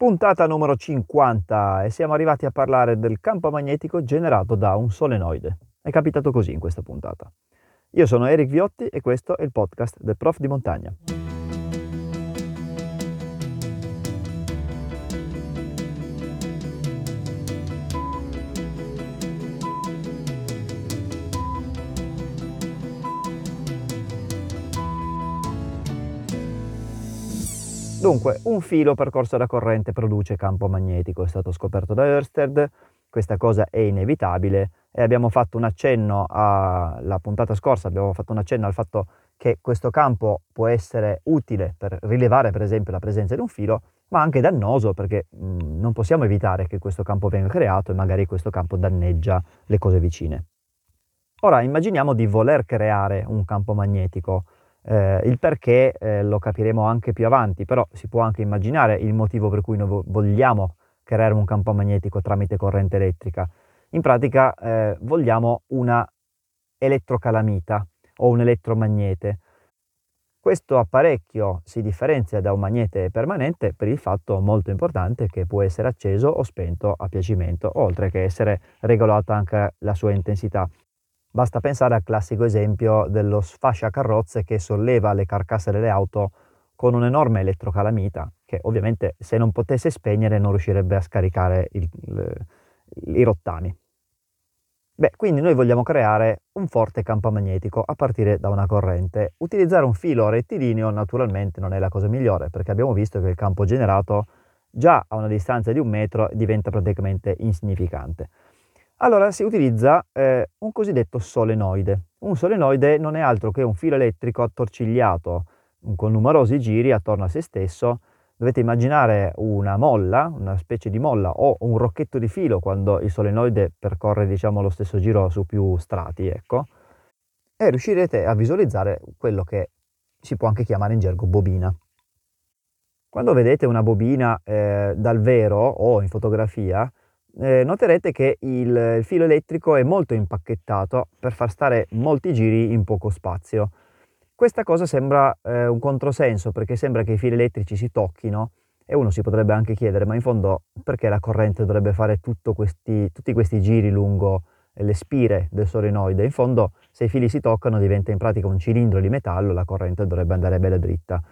Puntata numero 50 e siamo arrivati a parlare del campo magnetico generato da un solenoide. È capitato così in questa puntata. Io sono Eric Viotti e questo è il podcast del Prof di Montagna. Dunque, un filo percorso da corrente produce campo magnetico, è stato scoperto da Ørsted, questa cosa è inevitabile e abbiamo fatto un accenno alla puntata scorsa, abbiamo fatto un accenno al fatto che questo campo può essere utile per rilevare per esempio la presenza di un filo, ma anche dannoso perché mh, non possiamo evitare che questo campo venga creato e magari questo campo danneggia le cose vicine. Ora immaginiamo di voler creare un campo magnetico eh, il perché eh, lo capiremo anche più avanti, però si può anche immaginare il motivo per cui noi vogliamo creare un campo magnetico tramite corrente elettrica. In pratica eh, vogliamo una elettrocalamita o un elettromagnete. Questo apparecchio si differenzia da un magnete permanente per il fatto molto importante che può essere acceso o spento a piacimento, oltre che essere regolata anche la sua intensità. Basta pensare al classico esempio dello sfasciacarrozze che solleva le carcasse delle auto con un'enorme elettrocalamita che ovviamente se non potesse spegnere non riuscirebbe a scaricare il, il, i rottami. Beh, quindi noi vogliamo creare un forte campo magnetico a partire da una corrente. Utilizzare un filo rettilineo naturalmente non è la cosa migliore perché abbiamo visto che il campo generato già a una distanza di un metro diventa praticamente insignificante. Allora si utilizza eh, un cosiddetto solenoide. Un solenoide non è altro che un filo elettrico attorcigliato con numerosi giri attorno a se stesso. Dovete immaginare una molla, una specie di molla o un rocchetto di filo quando il solenoide percorre diciamo, lo stesso giro su più strati, ecco, e riuscirete a visualizzare quello che si può anche chiamare in gergo bobina. Quando vedete una bobina eh, dal vero o in fotografia, eh, noterete che il, il, filo elettrico è molto impacchettato per far stare molti giri in poco spazio. Questa cosa sembra eh, un controsenso perché sembra che i fili elettrici si tocchino e uno si potrebbe anche chiedere ma in fondo perché la corrente dovrebbe fare questi, tutti questi giri lungo le spire del solenoide? In fondo se i fili si toccano diventa in pratica un cilindro di metallo, la corrente dovrebbe andare bella dritta.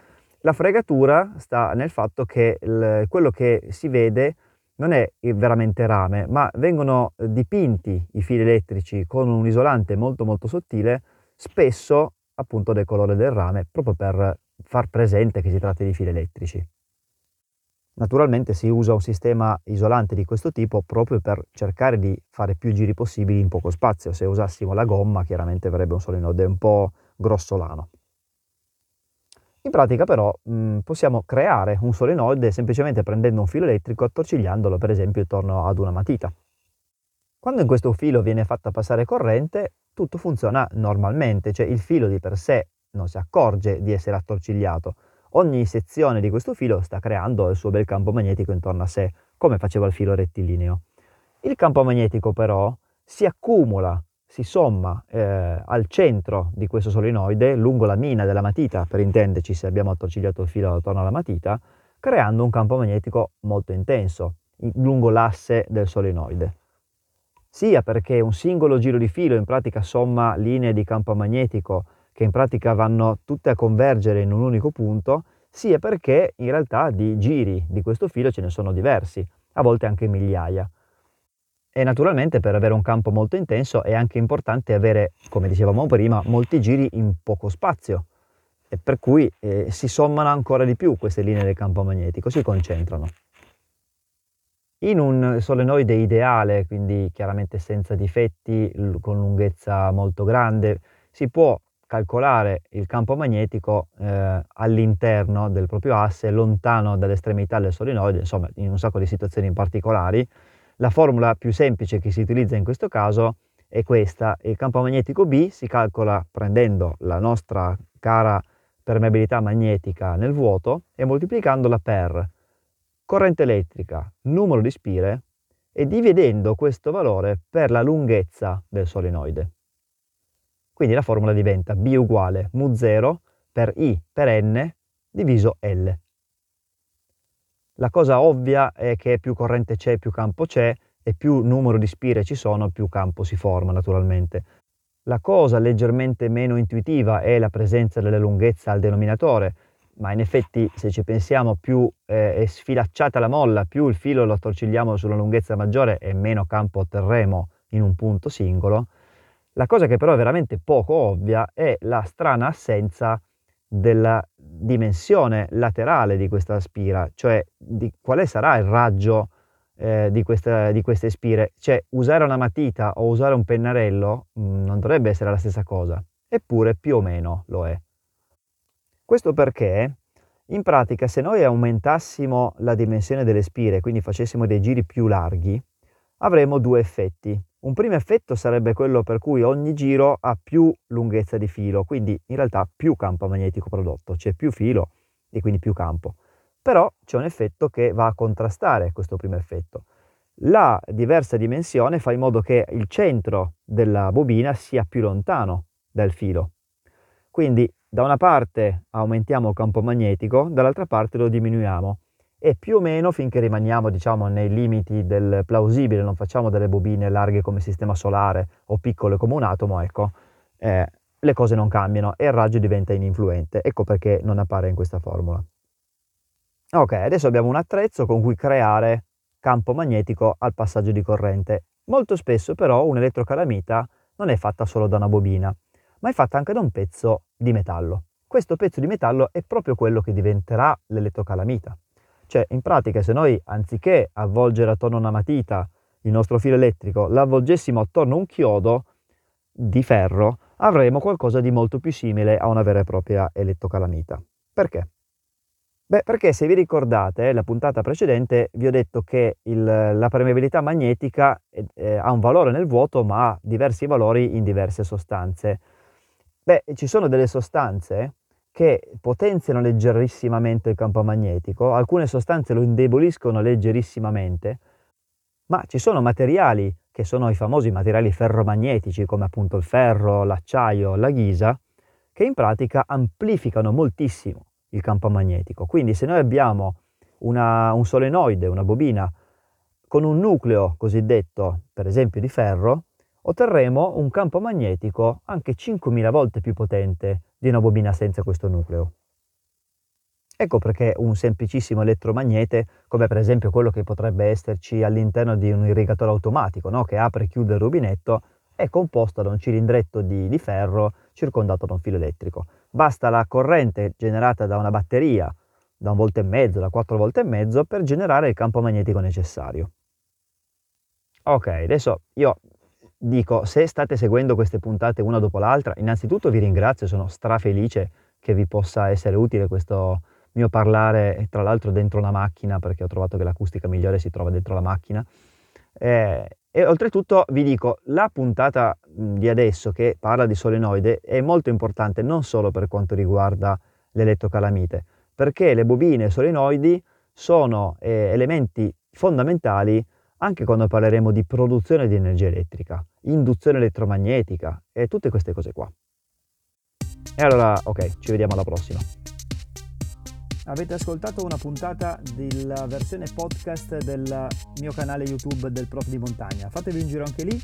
La fregatura sta nel fatto che il, quello che si vede non è veramente rame, ma vengono eh, dipinti i fili elettrici con un isolante molto molto sottile, spesso appunto del colore del rame, proprio per far presente che si tratta di fili elettrici. Naturalmente si usa un sistema isolante di questo tipo proprio per cercare di fare più giri possibili in poco spazio. Se usassimo la gomma chiaramente avrebbe un solenoide un po' grossolano. In pratica però mh, possiamo creare un solenoide semplicemente prendendo un filo elettrico attorcigliandolo per esempio intorno ad una matita. Quando in questo filo viene fatta passare corrente, tutto funziona normalmente, cioè il filo di per sé non si accorge di essere attorcigliato. Ogni sezione di questo filo sta creando il suo bel campo magnetico intorno a sé, come faceva il filo rettilineo. Il campo magnetico però si accumula si somma eh, al centro di questo solenoide, lungo la mina della matita, per intenderci se abbiamo attorcigliato il filo attorno alla matita, creando un campo magnetico molto intenso lungo l'asse del solenoide. Sia perché un singolo giro di filo in pratica somma linee di campo magnetico che in pratica vanno tutte a convergere in un unico punto, sia perché in realtà di giri di questo filo ce ne sono diversi, a volte anche migliaia. E naturalmente per avere un campo molto intenso è anche importante avere, come dicevamo prima, molti giri in poco spazio e per cui eh, si sommano ancora di più queste linee del campo magnetico, si concentrano. In un solenoide ideale, quindi chiaramente senza difetti, con lunghezza molto grande, si può calcolare il campo magnetico eh, all'interno del proprio asse, lontano dall'estremità del solenoide, insomma in un sacco di situazioni particolari, la formula più semplice che si utilizza in questo caso è questa. Il campo magnetico B si calcola prendendo la nostra cara permeabilità magnetica nel vuoto e moltiplicandola per corrente elettrica, numero di spire e dividendo questo valore per la lunghezza del solenoide. Quindi la formula diventa B uguale mu0 per I per N diviso L. La cosa ovvia è che più corrente c'è, più campo c'è e più numero di spire ci sono, più campo si forma naturalmente. La cosa leggermente meno intuitiva è la presenza della lunghezza al denominatore, ma in effetti se ci pensiamo più eh, è sfilacciata la molla, più il filo lo attorcigliamo sulla lunghezza maggiore e meno campo otterremo in un punto singolo. La cosa che però è veramente poco ovvia è la strana assenza della dimensione laterale di questa spira, cioè di quale sarà il raggio eh, di, questa, di, queste spire. Cioè usare una matita o usare un pennarello mh, mm, non dovrebbe essere la stessa cosa, eppure più o meno lo è. Questo perché in pratica se noi aumentassimo la dimensione delle spire, quindi facessimo dei giri più larghi, avremo due effetti. Un primo effetto sarebbe quello per cui ogni giro ha più lunghezza di filo, quindi in realtà più campo magnetico prodotto, c'è più filo e quindi più campo. Però c'è un effetto che va a contrastare questo primo effetto. La diversa dimensione fa in modo che il centro della bobina sia più lontano dal filo. Quindi da una parte aumentiamo il campo magnetico, dall'altra parte lo diminuiamo e più o meno finché rimaniamo diciamo nei limiti del plausibile, non facciamo delle bobine larghe come sistema solare o piccole come un atomo, ecco, eh, le cose non cambiano e il raggio diventa ininfluente. Ecco perché non appare in questa formula. Ok, adesso abbiamo un attrezzo con cui creare campo magnetico al passaggio di corrente. Molto spesso però un'elettrocalamita non è fatta solo da una bobina, ma è fatta anche da un pezzo di metallo. Questo pezzo di metallo è proprio quello che diventerà l'elettrocalamita. Cioè, in pratica, se noi anziché avvolgere attorno a una matita il nostro filo elettrico, l'avvolgessimo attorno a un chiodo di ferro, avremo qualcosa di molto più simile a una vera e propria elettrocalamita. Perché? Beh, perché se vi ricordate, la puntata precedente vi ho detto che il, la permeabilità magnetica eh, ha un valore nel vuoto, ma ha diversi valori in diverse sostanze. Beh, ci sono delle sostanze che potenziano leggerissimamente il campo magnetico, alcune sostanze lo indeboliscono leggerissimamente, ma ci sono materiali che sono i famosi materiali ferromagnetici come appunto il ferro, l'acciaio, la ghisa, che in pratica amplificano moltissimo il campo magnetico. Quindi se noi abbiamo una, un solenoide, una bobina, con un nucleo cosiddetto, per esempio di ferro, otterremo un campo magnetico anche 5.000 volte più potente di una bobina senza questo nucleo. Ecco perché un semplicissimo elettromagnete, come per esempio quello che potrebbe esserci all'interno di un irrigatore automatico, no? che apre e chiude il rubinetto, è composto da un cilindretto di, di ferro circondato da un filo elettrico. Basta la corrente generata da una batteria da un volt e mezzo, da 4 volt e mezzo per generare il campo magnetico necessario. Ok, adesso io dico, se state seguendo queste puntate una dopo l'altra, innanzitutto vi ringrazio, sono strafelice che vi possa essere utile questo mio parlare, tra l'altro dentro una macchina, perché ho trovato che l'acustica migliore si trova dentro la macchina. Eh, e oltretutto vi dico, la puntata di adesso che parla di solenoide è molto importante non solo per quanto riguarda l'elettrocalamite, perché le bobine solenoidi sono eh, elementi fondamentali anche quando parleremo di produzione di energia elettrica, induzione elettromagnetica e tutte queste cose qua. E allora, ok, ci vediamo alla prossima. Avete ascoltato una puntata della versione podcast del mio canale YouTube del Prof di Montagna. Fatevi un giro anche lì,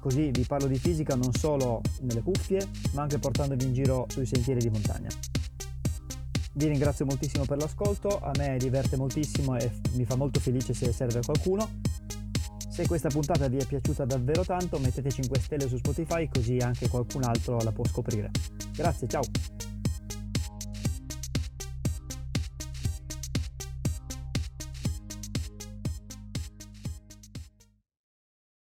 così vi parlo di fisica non solo nelle cuffie, ma anche portandovi in giro sui sentieri di montagna. Vi ringrazio moltissimo per l'ascolto, a me diverte moltissimo e mi fa molto felice se serve a qualcuno. Se questa puntata vi è piaciuta davvero tanto mettete 5 stelle su Spotify così anche qualcun altro la può scoprire. Grazie, ciao!